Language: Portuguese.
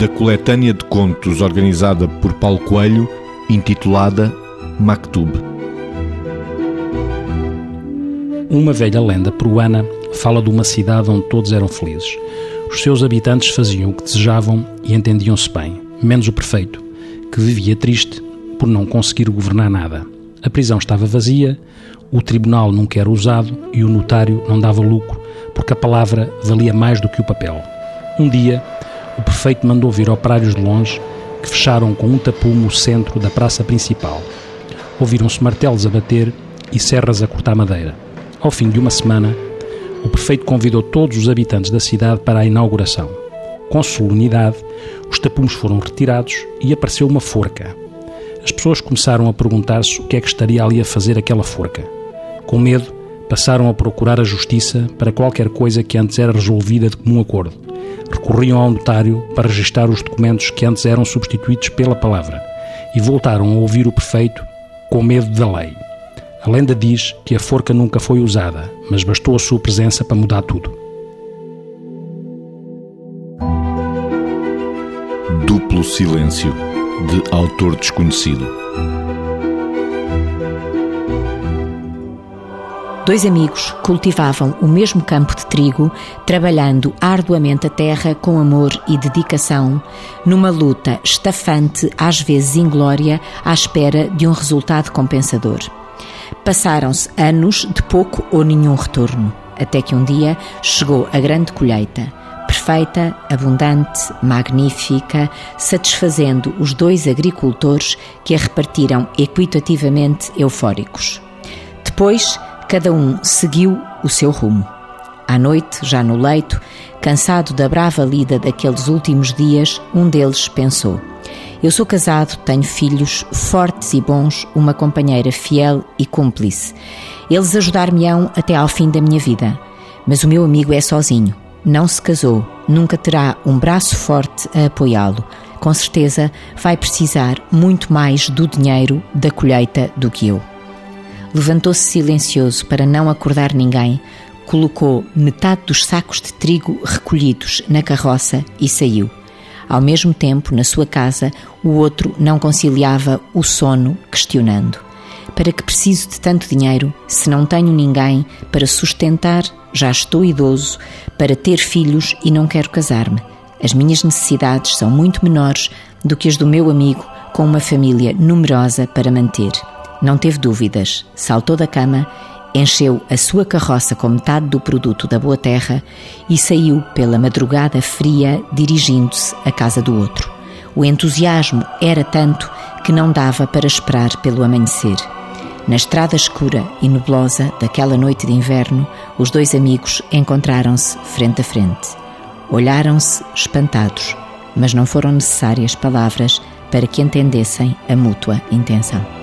da coletânea de contos organizada por Paulo Coelho, intitulada Maktub. Uma velha lenda peruana fala de uma cidade onde todos eram felizes. Os seus habitantes faziam o que desejavam e entendiam-se bem, menos o prefeito, que vivia triste por não conseguir governar nada. A prisão estava vazia, o tribunal nunca era usado e o notário não dava lucro, porque a palavra valia mais do que o papel. Um dia, o prefeito mandou vir operários de longe que fecharam com um tapume o centro da praça principal. Ouviram-se martelos a bater e serras a cortar madeira. Ao fim de uma semana, o prefeito convidou todos os habitantes da cidade para a inauguração. Com solenidade, os tapumes foram retirados e apareceu uma forca. As pessoas começaram a perguntar-se o que é que estaria ali a fazer aquela forca. Com medo, passaram a procurar a justiça para qualquer coisa que antes era resolvida de comum acordo. Recorriam ao notário para registrar os documentos que antes eram substituídos pela palavra e voltaram a ouvir o prefeito com medo da lei. A lenda diz que a forca nunca foi usada, mas bastou a sua presença para mudar tudo. Duplo Silêncio, de autor desconhecido. Dois amigos cultivavam o mesmo campo de trigo, trabalhando arduamente a terra com amor e dedicação, numa luta estafante, às vezes inglória, à espera de um resultado compensador. Passaram-se anos de pouco ou nenhum retorno, até que um dia chegou a grande colheita, perfeita, abundante, magnífica, satisfazendo os dois agricultores que a repartiram equitativamente eufóricos. Depois, cada um seguiu o seu rumo. À noite, já no leito, cansado da brava lida daqueles últimos dias, um deles pensou: eu sou casado, tenho filhos fortes e bons, uma companheira fiel e cúmplice. Eles ajudar-me-ão até ao fim da minha vida. Mas o meu amigo é sozinho, não se casou, nunca terá um braço forte a apoiá-lo. Com certeza vai precisar muito mais do dinheiro da colheita do que eu. Levantou-se silencioso para não acordar ninguém, colocou metade dos sacos de trigo recolhidos na carroça e saiu. Ao mesmo tempo, na sua casa, o outro não conciliava o sono, questionando: Para que preciso de tanto dinheiro se não tenho ninguém para sustentar? Já estou idoso, para ter filhos e não quero casar-me. As minhas necessidades são muito menores do que as do meu amigo, com uma família numerosa para manter. Não teve dúvidas, saltou da cama encheu a sua carroça com metade do produto da boa terra e saiu pela madrugada fria dirigindo-se à casa do outro. O entusiasmo era tanto que não dava para esperar pelo amanhecer. Na estrada escura e nublosa daquela noite de inverno, os dois amigos encontraram-se frente a frente. Olharam-se espantados, mas não foram necessárias palavras para que entendessem a mútua intenção.